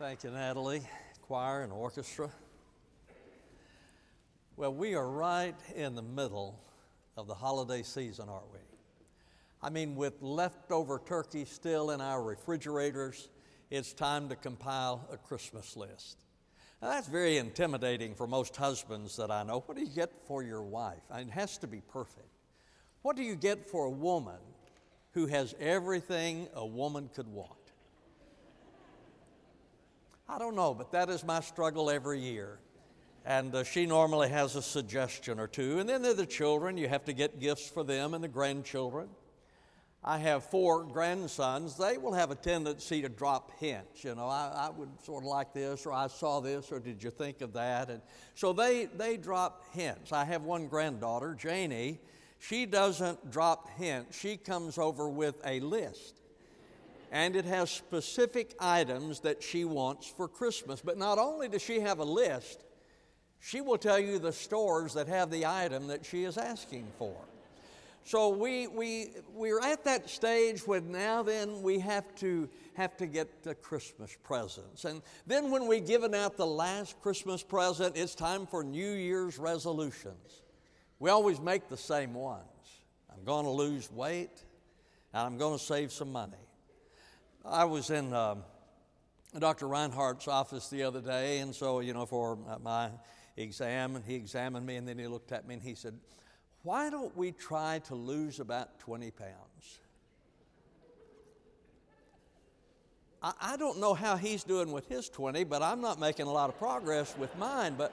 Thank you, Natalie, choir and orchestra. Well, we are right in the middle of the holiday season, aren't we? I mean, with leftover turkey still in our refrigerators, it's time to compile a Christmas list. Now, that's very intimidating for most husbands that I know. What do you get for your wife? I mean, it has to be perfect. What do you get for a woman who has everything a woman could want? I don't know, but that is my struggle every year. And uh, she normally has a suggestion or two. And then there are the children. You have to get gifts for them and the grandchildren. I have four grandsons. They will have a tendency to drop hints. You know, I, I, would sort of like this, or I saw this, or did you think of that? And so they, they drop hints. I have one granddaughter, Janie. She doesn't drop hints, she comes over with a list and it has specific items that she wants for Christmas. But not only does she have a list, she will tell you the stores that have the item that she is asking for. So we, we, we're at that stage when now then we have to, have to get the Christmas presents. And then when we've given out the last Christmas present, it's time for New Year's resolutions. We always make the same ones. I'm going to lose weight and I'm going to save some money. I was in um, Dr. Reinhardt's office the other day, and so, you know, for my exam, and he examined me, and then he looked at me and he said, Why don't we try to lose about 20 pounds? I, I don't know how he's doing with his 20, but I'm not making a lot of progress with mine. But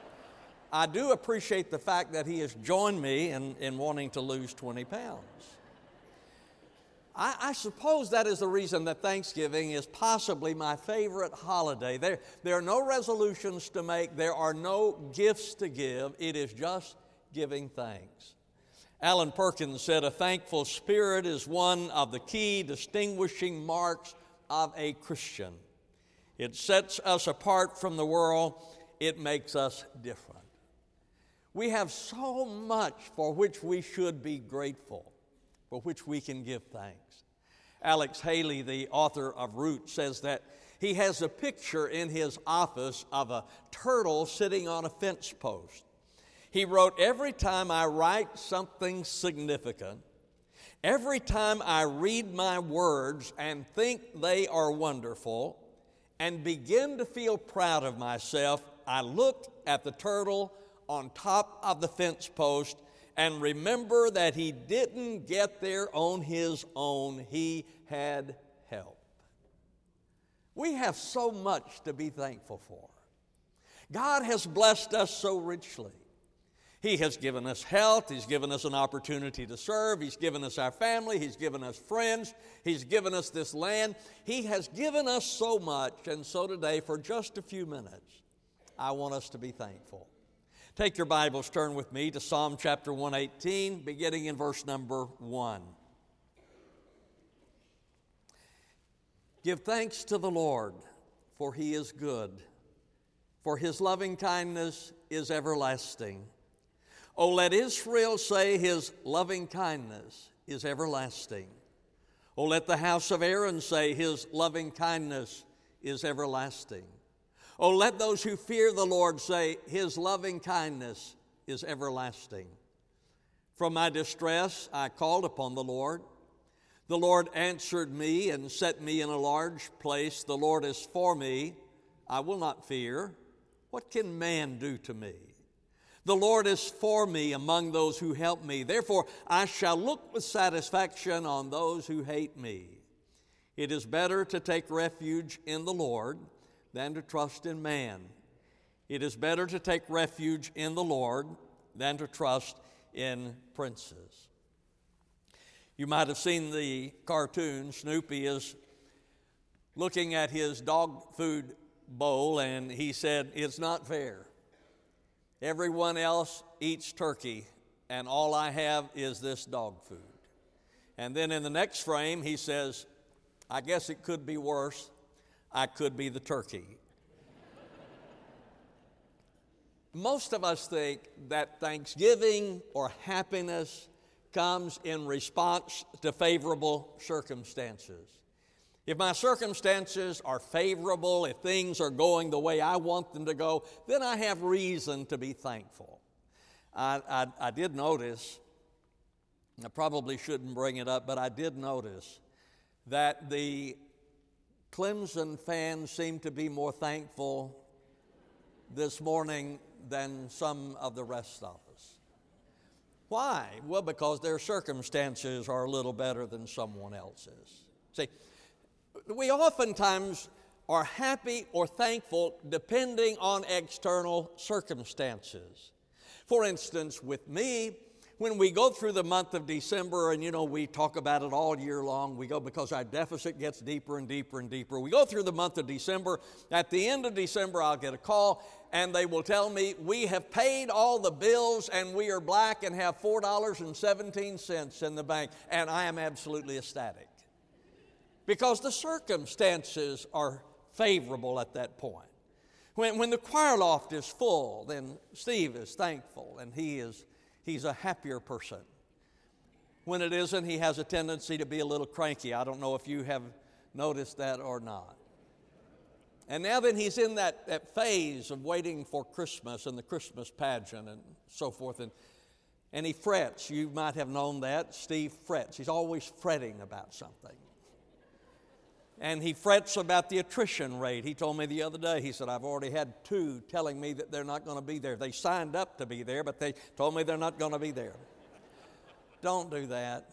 I do appreciate the fact that he has joined me in, in wanting to lose 20 pounds. I, I, suppose that is the reason that Thanksgiving is possibly my favorite holiday. There, there are no resolutions to make, there are no gifts to give. It is just giving thanks. Alan Perkins said, A thankful spirit is one of the key distinguishing marks of a Christian. It sets us apart from the world, it makes us different. We have so much for which we should be grateful, for which we can give thanks. Alex Haley, the author of Roots, says that he has a picture in his office of a turtle sitting on a fence post. He wrote, Every time I write something significant, every time I read my words and think they are wonderful, and begin to feel proud of myself, I look at the turtle on top of the fence post and remember that he didn't get there on his own, he had help. We have so much to be thankful for. God has blessed us so richly. He has given us health. He's given us an opportunity to serve. He's given us our family. He's given us friends. He's given us this land. He has given us so much. And so today, for just a few minutes, I want us to be thankful. Take your Bibles, turn with me to Psalm chapter 118, beginning in verse number 1. Give thanks to the Lord, for he is good, for his loving kindness is everlasting. Oh, let Israel say his loving kindness is everlasting. Oh, let the house of Aaron say his loving kindness is everlasting. Oh, let those who fear the Lord say, His loving kindness is everlasting. From my distress, I called upon the Lord. The Lord answered me and set me in a large place. The Lord is for me. I will not fear. What can man do to me? The Lord is for me among those who help me. Therefore, I shall look with satisfaction on those who hate me. It is better to take refuge in the Lord than to trust in man. It is better to take refuge in the Lord than to trust in princes. You might have seen the cartoon. Snoopy is looking at his dog food bowl and he said, It's not fair. Everyone else eats turkey, and all I have is this dog food. And then in the next frame, he says, I guess it could be worse. I could be the turkey. Most of us think that thanksgiving or happiness comes in response to favorable circumstances. If my circumstances are favorable, if things are going the way I want them to go, then I have reason to be thankful. I, I, I did notice, I probably shouldn't bring it up, but I did notice that the Clemson fans seem to be more thankful this morning than some of the rest of us. Why? Well, because their circumstances are a little better than someone else's. See, we oftentimes are happy or thankful depending on external circumstances. For instance, with me, when we go through the month of December, and you know, we talk about it all year long, we go because our deficit gets deeper and deeper and deeper. We go through the month of December. At the end of December, I'll get a call, and they will tell me, We have paid all the bills, and we are black and have $4.17 in the bank. And I am absolutely ecstatic because the circumstances are favorable at that point. When, when the choir loft is full, then Steve is thankful and he is he's a happier person. When it isn't, he has a tendency to be a little cranky. I don't know if you have noticed that or not. And now then he's in that, that phase of waiting for Christmas and the Christmas pageant and so forth. And, and he frets. You might have known that. Steve frets. He's always fretting about something and he frets about the attrition rate. He told me the other day, he said, I've already had two telling me that they're not going to be there. They signed up to be there, but they told me they're not going to be there. Don't do that.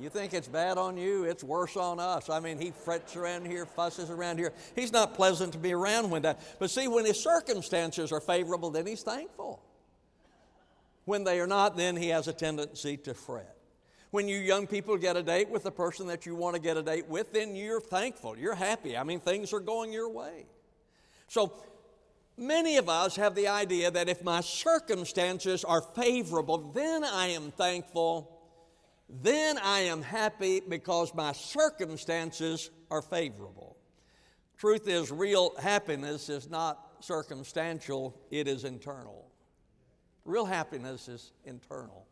You think it's bad on you? It's worse on us. I mean, he frets around here, fusses around here. He's not pleasant to be around when that. But see, when his circumstances are favorable, then he's thankful. When they are not, then he has a tendency to fret. When you young people get a date with the person that you want to get a date with, then you're thankful, you're happy. I mean, things are going your way. So, many of us have the idea that if my circumstances are favorable, then I am thankful, then I am happy because my circumstances are favorable. Truth is, real happiness is not circumstantial, it is internal. Real happiness is internal.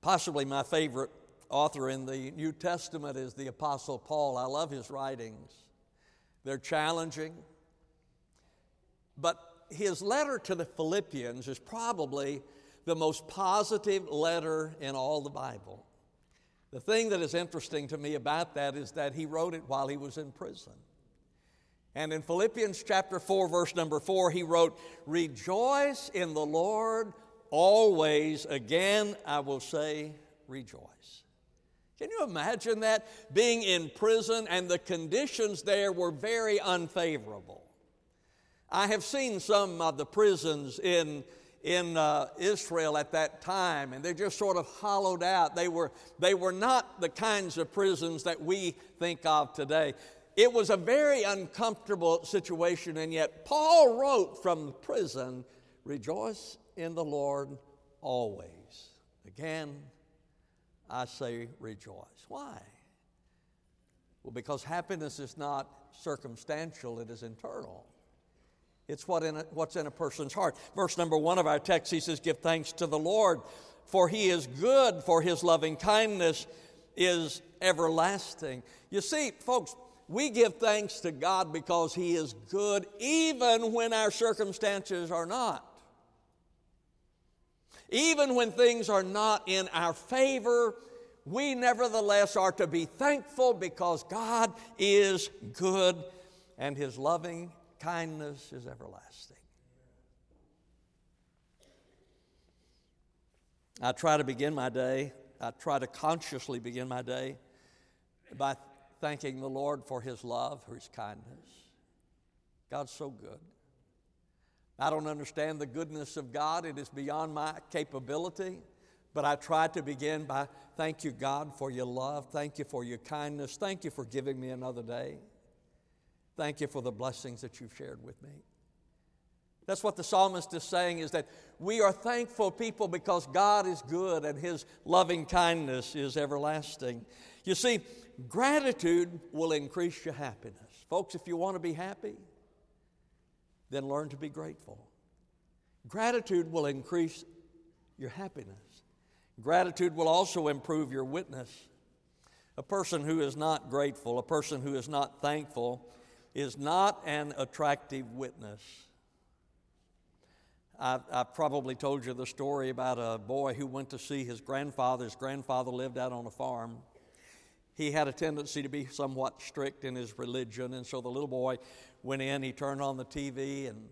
Possibly my favorite author in the New Testament is the Apostle Paul. I love his writings, they're challenging. But his letter to the Philippians is probably the most positive letter in all the Bible. The thing that is interesting to me about that is that he wrote it while he was in prison. And in Philippians chapter 4, verse number 4, he wrote, Rejoice in the Lord always. Again, I will say, rejoice. Can you imagine that? Being in prison and the conditions there were very unfavorable. I have seen some of the prisons in, in uh, Israel at that time, and they're just sort of hollowed out. They were, they were not the kinds of prisons that we think of today. It was a very uncomfortable situation, and yet Paul wrote from prison Rejoice in the Lord always. Again, I say rejoice. Why? Well, because happiness is not circumstantial, it is internal. It's what in a, what's in a person's heart. Verse number one of our text, he says, Give thanks to the Lord, for he is good, for his loving kindness is everlasting. You see, folks, we give thanks to God because He is good even when our circumstances are not. Even when things are not in our favor, we nevertheless are to be thankful because God is good and His loving kindness is everlasting. I try to begin my day, I try to consciously begin my day by thanking the Lord for His love, for His kindness. God's so good. I don't understand the goodness of God, it is beyond my capability. But I try to begin by thank you, God, for your love. Thank you for your kindness. Thank you for giving me another day. Thank you for the blessings that you've shared with me. That's what the psalmist is saying is that we are thankful people because God is good and his loving kindness is everlasting. You see, gratitude will increase your happiness. Folks, if you want to be happy, then learn to be grateful. Gratitude will increase your happiness. Gratitude will also improve your witness. A person who is not grateful, a person who is not thankful, is not an attractive witness. I, I, probably told you the story about a boy who went to see his grandfather. His grandfather lived out on a farm. He had a tendency to be somewhat strict in his religion, and so the little boy went in, he turned on the TV, and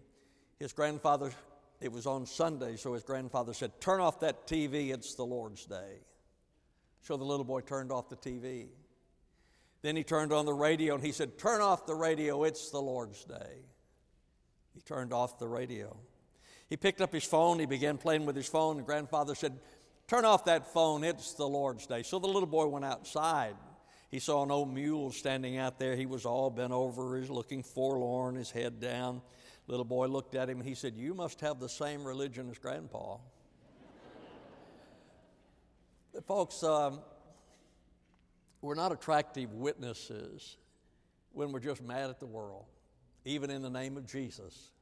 his grandfather, it was on Sunday, so his grandfather said, Turn off that TV, it's the Lord's day. So the little boy turned off the TV. Then he turned on the radio and he said, Turn off the radio, it's the Lord's day. He turned off the radio. He picked up his phone, he began playing with his phone, and grandfather said, Turn off that phone, it's the Lord's day. So the little boy went outside. He saw an old mule standing out there. He was all bent over, he's looking forlorn, his head down. Little boy looked at him and he said, You must have the same religion as Grandpa. Folks, um, we're not attractive witnesses when we're just mad at the world, even in the name of Jesus.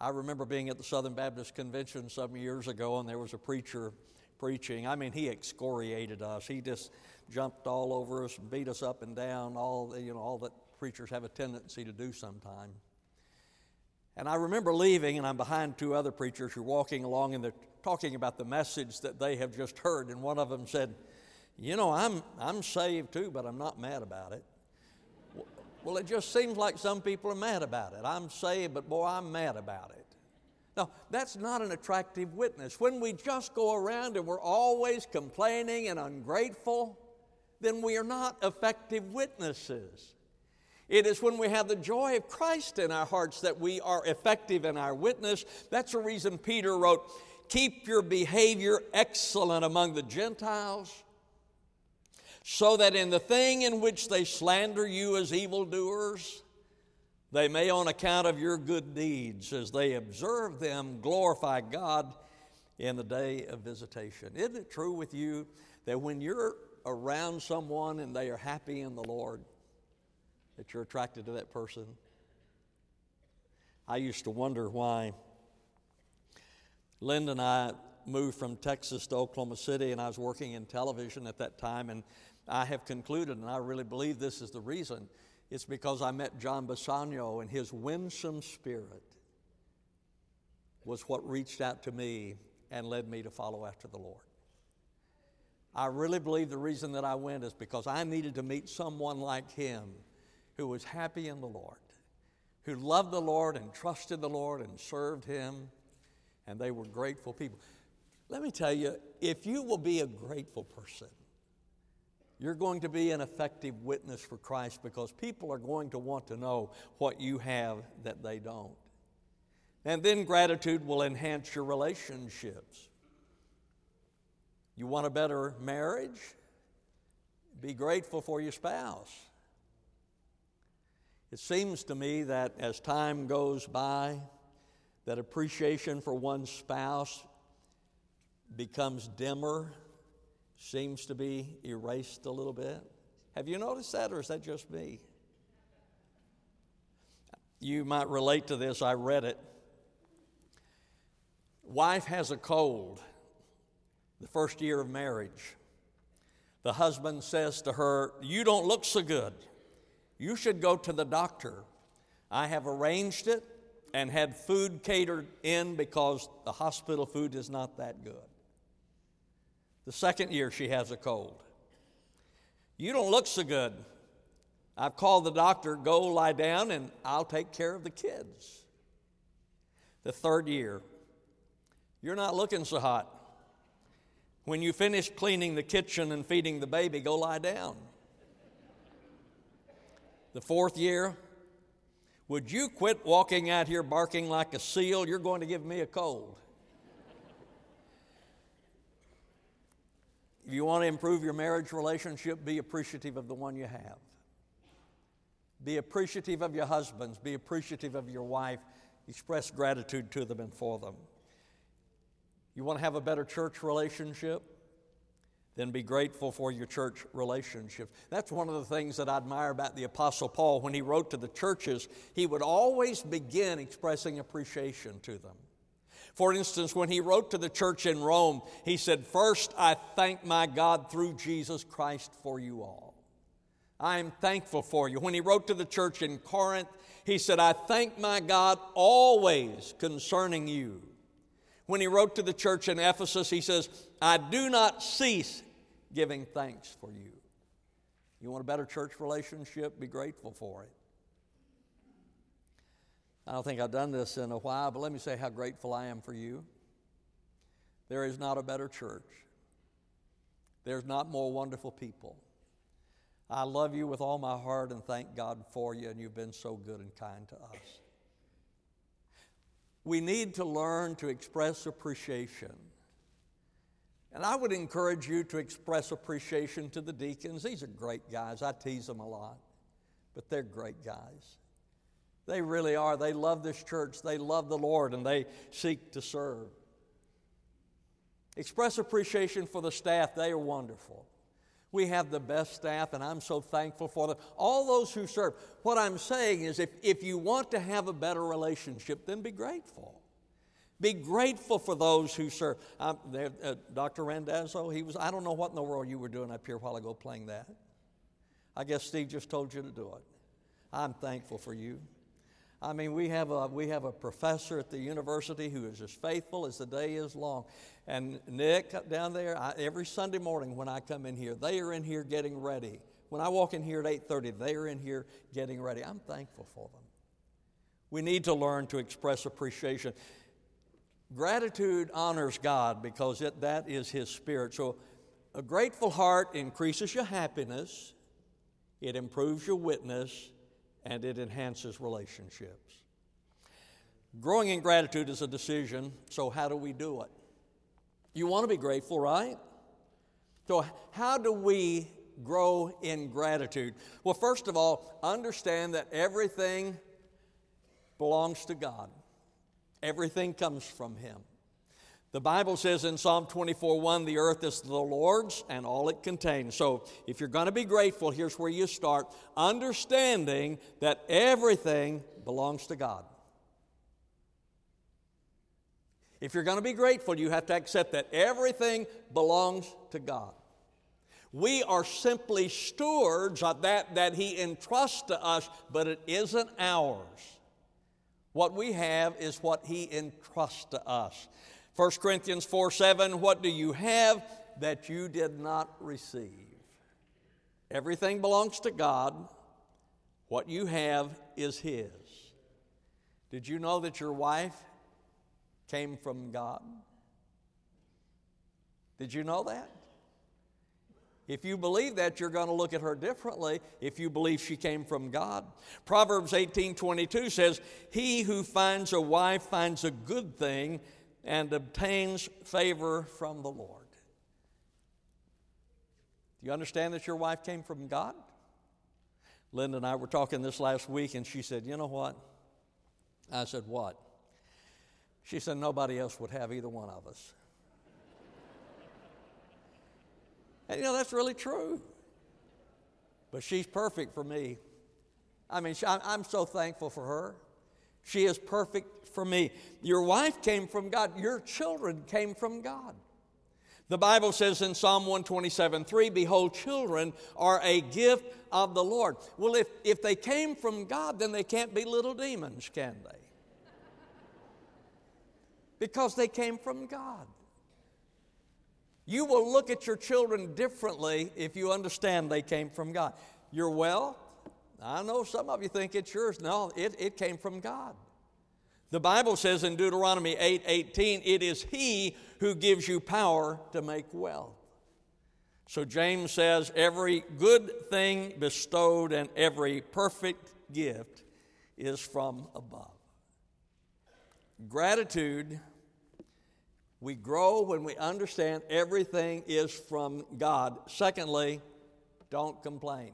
I remember being at the Southern Baptist Convention some years ago, and there was a preacher preaching. I mean, he excoriated us. He just jumped all over us, and beat us up and down, all, you know, all that preachers have a tendency to do sometimes. And I remember leaving, and I'm behind two other preachers who are walking along, and they're talking about the message that they have just heard. And one of them said, You know, I'm, I'm saved too, but I'm not mad about it. Well, it just seems like some people are mad about it. I'm saved, but boy, I'm mad about it. Now, that's not an attractive witness. When we just go around and we're always complaining and ungrateful, then we are not effective witnesses. It is when we have the joy of Christ in our hearts that we are effective in our witness. That's the reason Peter wrote, Keep your behavior excellent among the Gentiles, so that in the thing in which they slander you as evildoers, they may, on account of your good deeds, as they observe them, glorify God in the day of visitation. Isn't it true with you that when you're around someone and they are happy in the Lord, that you're attracted to that person. I used to wonder why Linda and I moved from Texas to Oklahoma City, and I was working in television at that time, and I have concluded, and I really believe this is the reason, it's because I met John Bassanio, and his winsome spirit was what reached out to me and led me to follow after the Lord. I really believe the reason that I went is because I needed to meet someone like him who was happy in the Lord, who loved the Lord and trusted the Lord and served Him, and they were grateful people. Let me tell you, if you will be a grateful person, you're going to be an effective witness for Christ because people are going to want to know what you have that they don't. And then gratitude will enhance your relationships. You want a better marriage? Be grateful for your spouse. It seems to me that as time goes by, that appreciation for one's spouse becomes dimmer, seems to be erased a little bit. Have you noticed that, or is that just me? You might relate to this. I read it. Wife has a cold the first year of marriage. The husband says to her, You don't look so good. You should go to the doctor. I have arranged it and had food catered in because the hospital food is not that good. The second year she has a cold. You don't look so good. I've called the doctor, go lie down, and I'll take care of the kids. The third year, you're not looking so hot. When you finish cleaning the kitchen and feeding the baby, go lie down. The fourth year, would you quit walking out here barking like a seal? You're going to give me a cold. If you want to improve your marriage relationship, be appreciative of the one you have. Be appreciative of your husbands. Be appreciative of your wife. Express gratitude to them and for them. You want to have a better church relationship? then be grateful for your church relationships. That's one of the things that I admire about the Apostle Paul. When he wrote to the churches, he would always begin expressing appreciation to them. For instance, when he wrote to the church in Rome, he said, First, I thank my God through Jesus Christ for you all. I am thankful for you. When he wrote to the church in Corinth, he said, I thank my God always concerning you. When he wrote to the church in Ephesus, he says, I do not cease giving thanks for you. You want a better church relationship? Be grateful for it. I don't think I've done this in a while, but let me say how grateful I am for you. There is not a better church, there's not more wonderful people. I love you with all my heart and thank God for you, and you've been so good and kind to us. We need to learn to express appreciation. And I would encourage you to express appreciation to the deacons. These are great guys. I tease them a lot, but they're great guys. They really are. They love this church, they love the Lord, and they seek to serve. Express appreciation for the staff, they are wonderful. We have the best staff, and I'm so thankful for them. All those who serve. What I'm saying is, if, if you want to have a better relationship, then be grateful. Be grateful for those who serve. There, uh, Dr. Randazzo, he was, I don't know what in the world you were doing up here a while ago playing that. I guess Steve just told you to do it. I'm thankful for you. I mean, we have, a, we have a professor at the university who is as faithful as the day is long. And Nick down there, I, every Sunday morning when I come in here, they are in here getting ready. When I walk in here at 8:30, they are in here getting ready. I'm thankful for them. We need to learn to express appreciation. Gratitude honors God because it, that is His Spirit. So, a grateful heart increases your happiness, it improves your witness, and it enhances relationships. Growing in gratitude is a decision, so how do we do it? You want to be grateful, right? So, how do we grow in gratitude? Well, first of all, understand that everything belongs to God, everything comes from Him. The Bible says in Psalm 24 1, the earth is the Lord's and all it contains. So if you're going to be grateful, here's where you start understanding that everything belongs to God. If you're going to be grateful, you have to accept that everything belongs to God. We are simply stewards of that that He entrusts to us, but it isn't ours. What we have is what He entrusts to us. 1 Corinthians 4 7, what do you have that you did not receive? Everything belongs to God. What you have is His. Did you know that your wife came from God? Did you know that? If you believe that, you're going to look at her differently if you believe she came from God. Proverbs 18 22 says, He who finds a wife finds a good thing and obtains favor from the Lord. Do you understand that your wife came from God? Linda and I were talking this last week, and she said, You know what? I said, What? She said, Nobody else would have either one of us. and you know, that's really true. But she's perfect for me. I mean, I'm so thankful for her. She is perfect for me. Your wife came from God, your children came from God. The Bible says in Psalm 127 3, Behold, children are a gift of the Lord. Well, if, if they came from God, then they can't be little demons, can they? Because they came from God. You will look at your children differently if you understand they came from God. You're well, I know some of you think it's yours. No, it, it came from God. The Bible says in Deuteronomy 8 18, it is He who gives you power to make wealth. So James says, every good thing bestowed and every perfect gift is from above. Gratitude, we grow when we understand everything is from God. Secondly, don't complain.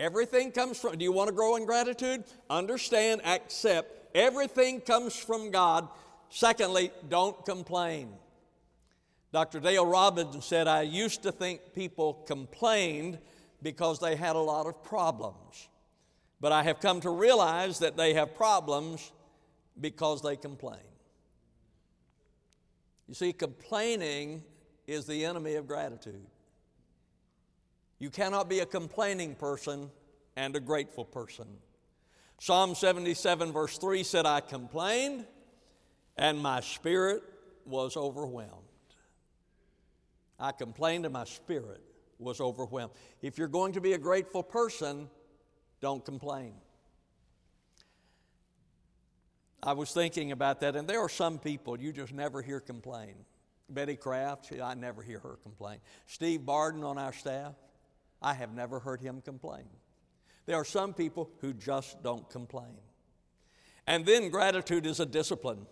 Everything comes from, do you want to grow in gratitude? Understand, accept. Everything comes from God. Secondly, don't complain. Dr. Dale Robinson said, I used to think people complained because they had a lot of problems. But I have come to realize that they have problems because they complain. You see, complaining is the enemy of gratitude. You cannot be a complaining person and a grateful person. Psalm 77, verse 3 said, I complained and my spirit was overwhelmed. I complained and my spirit was overwhelmed. If you're going to be a grateful person, don't complain. I was thinking about that, and there are some people you just never hear complain. Betty Kraft, I never hear her complain. Steve Barden on our staff, I have never heard him complain. There are some people who just don't complain. And then gratitude is a discipline.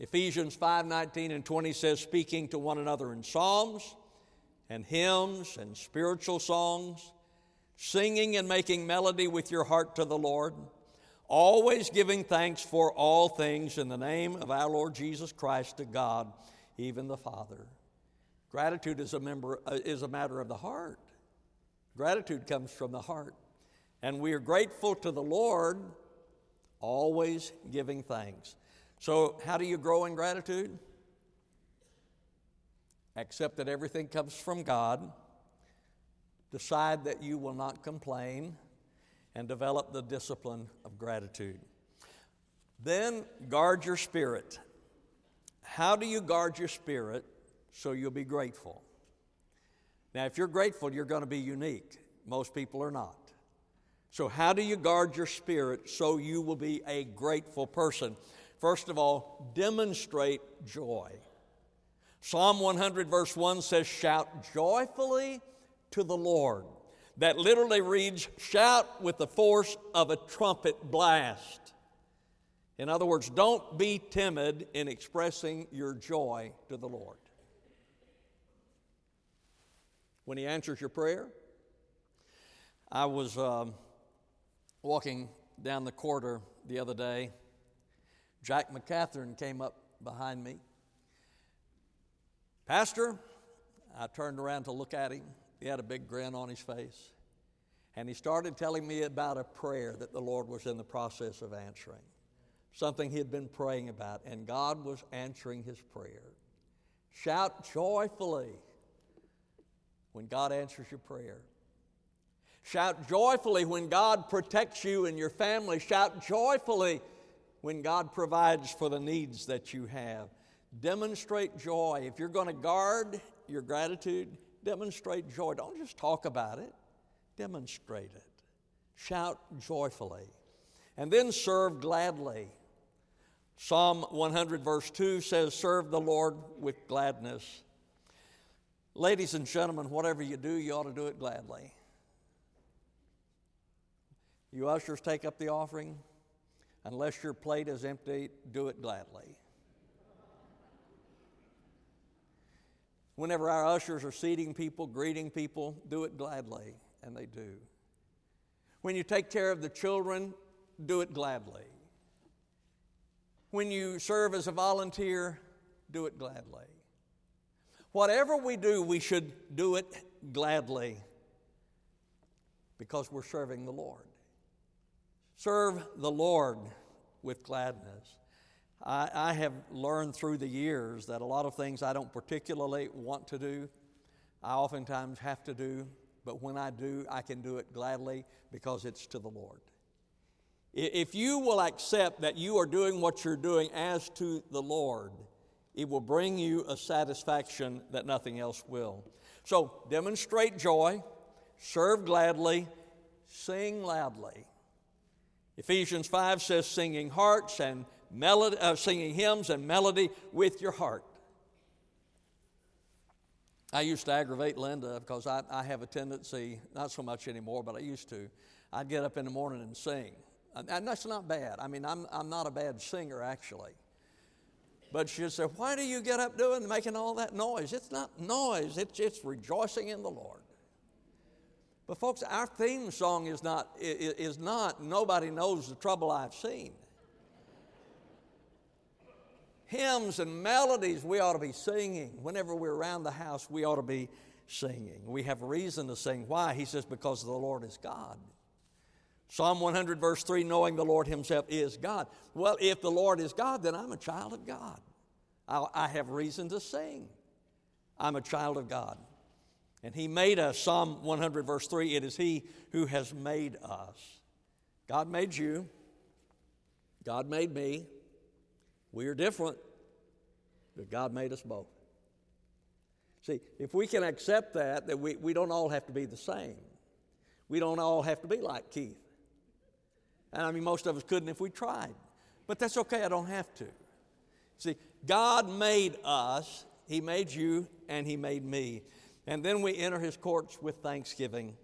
Ephesians 5 19 and 20 says, speaking to one another in psalms and hymns and spiritual songs, singing and making melody with your heart to the Lord always giving thanks for all things in the name of our Lord Jesus Christ to God, even the Father. Gratitude is a, member, uh, is a matter of the heart. Gratitude comes from the heart. And we are grateful to the Lord, always giving thanks. So, how do you grow in gratitude? Accept that everything comes from God. Decide that you will not complain and develop the discipline of gratitude. Then guard your spirit. How do you guard your spirit so you'll be grateful? Now, if you're grateful, you're going to be unique. Most people are not. So, how do you guard your spirit so you will be a grateful person? First of all, demonstrate joy. Psalm 100, verse 1 says, Shout joyfully to the Lord that literally reads, shout with the force of a trumpet blast. In other words, don't be timid in expressing your joy to the Lord. When He answers your prayer, I was um, walking down the corridor the other day. Jack McCatherine came up behind me. Pastor, I turned around to look at him. He had a big grin on his face. And he started telling me about a prayer that the Lord was in the process of answering, something he had been praying about, and God was answering his prayer. Shout joyfully when God answers your prayer. Shout joyfully when God protects you and your family. Shout joyfully when God provides for the needs that you have. Demonstrate joy. If you're going to guard your gratitude, demonstrate joy. Don't just talk about it, demonstrate it. Shout joyfully. And then serve gladly. Psalm 100, verse 2 says, Serve the Lord with gladness. Ladies and gentlemen, whatever you do, you ought to do it gladly. You ushers take up the offering. Unless your plate is empty, do it gladly. Whenever our ushers are seating people, greeting people, do it gladly, and they do. When you take care of the children, do it gladly. When you serve as a volunteer, do it gladly. Whatever we do, we should do it gladly because we're serving the Lord. Serve the Lord with gladness. I, I, have learned through the years that a lot of things I don't particularly want to do, I oftentimes have to do, but when I do, I can do it gladly because it's to the Lord. If you will accept that you are doing what you're doing as to the Lord, it will bring you a satisfaction that nothing else will. So demonstrate joy, serve gladly, sing loudly. Ephesians 5 says, singing hearts and melody, uh, singing hymns and melody with your heart. I used to aggravate Linda because I, I have a tendency, not so much anymore, but I used to. I'd get up in the morning and sing. And that's not bad. I mean, I'm, I'm not a bad singer, actually. But she'd say, Why do you get up doing, making all that noise? It's not noise, it's, it's rejoicing in the Lord. But, folks, our theme song is not, is not Nobody Knows the Trouble I've Seen hymns and melodies we ought to be singing. Whenever we're around the house, we ought to be singing. We have reason to sing. Why? He says, because the Lord is God. Psalm 100, verse 3 knowing the Lord Himself is God. Well, if the Lord is God, then I'm a child of God. I, I have reason to sing. I'm a child of God. And He made us. Psalm 100, verse 3 it is He who has made us. God made you, God made me. We are different, but God made us both. See, if we can accept that, that we, we don't all have to be the same. We don't all have to be like Keith. And I mean, most of us couldn't if we tried. But that's okay, I don't have to. See, God made us, He made you, and He made me. And then we enter His courts with thanksgiving.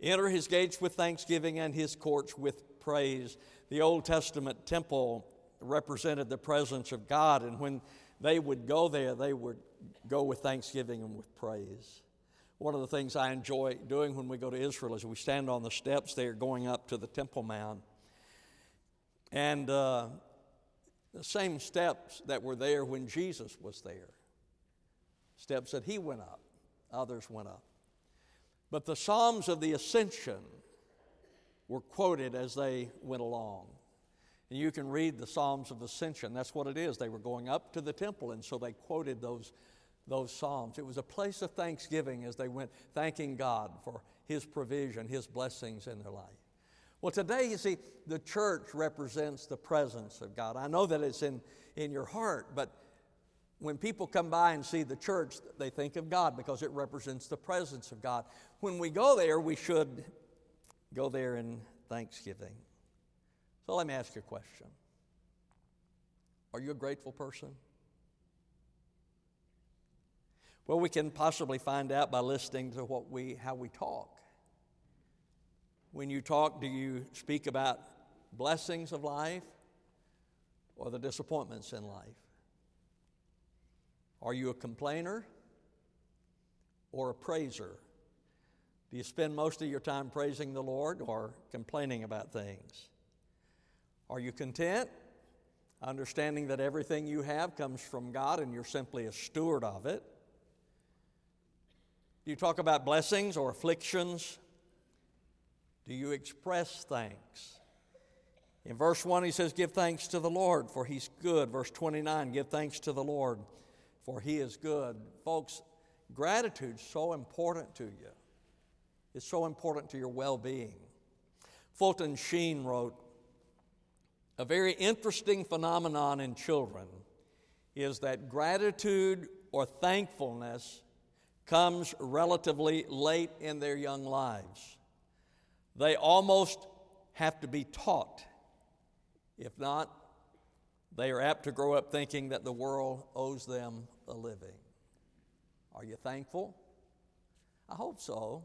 Enter His gates with thanksgiving and His courts with praise. The Old Testament temple represented the presence of God, and when they would go there, they would go with thanksgiving and with praise. One of the things I enjoy doing when we go to Israel is we stand on the steps there going up to the Temple Mount. And uh, the same steps that were there when Jesus was there. Steps that he went up, others went up. But the Psalms of the Ascension were quoted as they went along. And you can read the Psalms of Ascension. That's what it is. They were going up to the temple, and so they quoted those those Psalms. It was a place of thanksgiving as they went thanking God for His provision, His blessings in their life. Well, today, you see, the church represents the presence of God. I know that it's in, in your heart, but when people come by and see the church, they think of God because it represents the presence of God. When we go there, we should go there in thanksgiving. So let me ask you a question Are you a grateful person? Well, we can possibly find out by listening to what we, how we talk. When you talk, do you speak about blessings of life or the disappointments in life? Are you a complainer or a praiser? Do you spend most of your time praising the Lord or complaining about things? Are you content, understanding that everything you have comes from God and you're simply a steward of it? Do you talk about blessings or afflictions? Do you express thanks? In verse 1, he says, Give thanks to the Lord, for he's good. Verse 29, Give thanks to the Lord, for he is good. Folks, gratitude's so important to you. It's so important to your well being. Fulton Sheen wrote, A very interesting phenomenon in children is that gratitude or thankfulness comes relatively late in their young lives. They almost have to be taught. If not, they are apt to grow up thinking that the world owes them a living. Are you thankful? I hope so.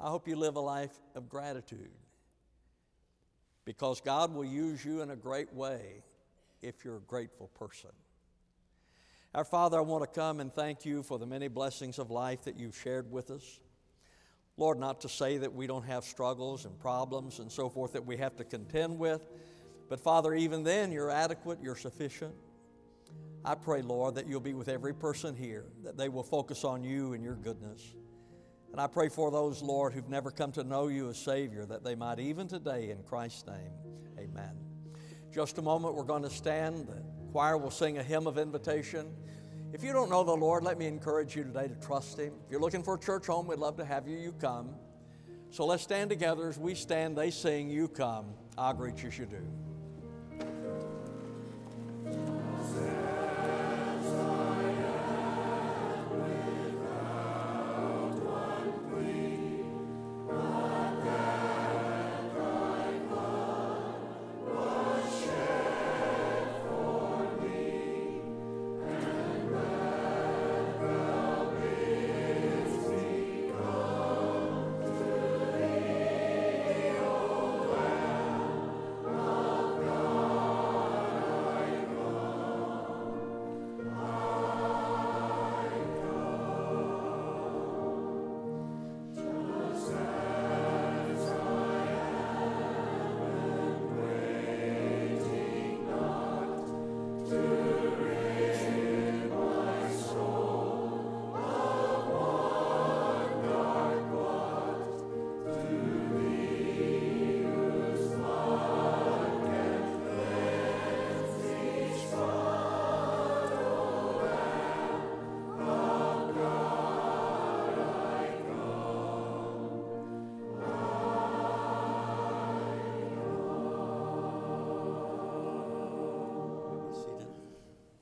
I hope you live a life of gratitude because God will use you in a great way if you're a grateful person. Our Father, I want to come and thank you for the many blessings of life that you've shared with us. Lord, not to say that we don't have struggles and problems and so forth that we have to contend with, but Father, even then, you're adequate, you're sufficient. I pray, Lord, that you'll be with every person here, that they will focus on you and your goodness. And I pray for those, Lord, who've never come to know you as Savior, that they might even today, in Christ's name, amen. Just a moment, we're going to stand. Choir will sing a hymn of invitation. If you don't know the Lord, let me encourage you today to trust Him. If you're looking for a church home, we'd love to have you. You come. So let's stand together as we stand, they sing, You come. I'll greet you you do.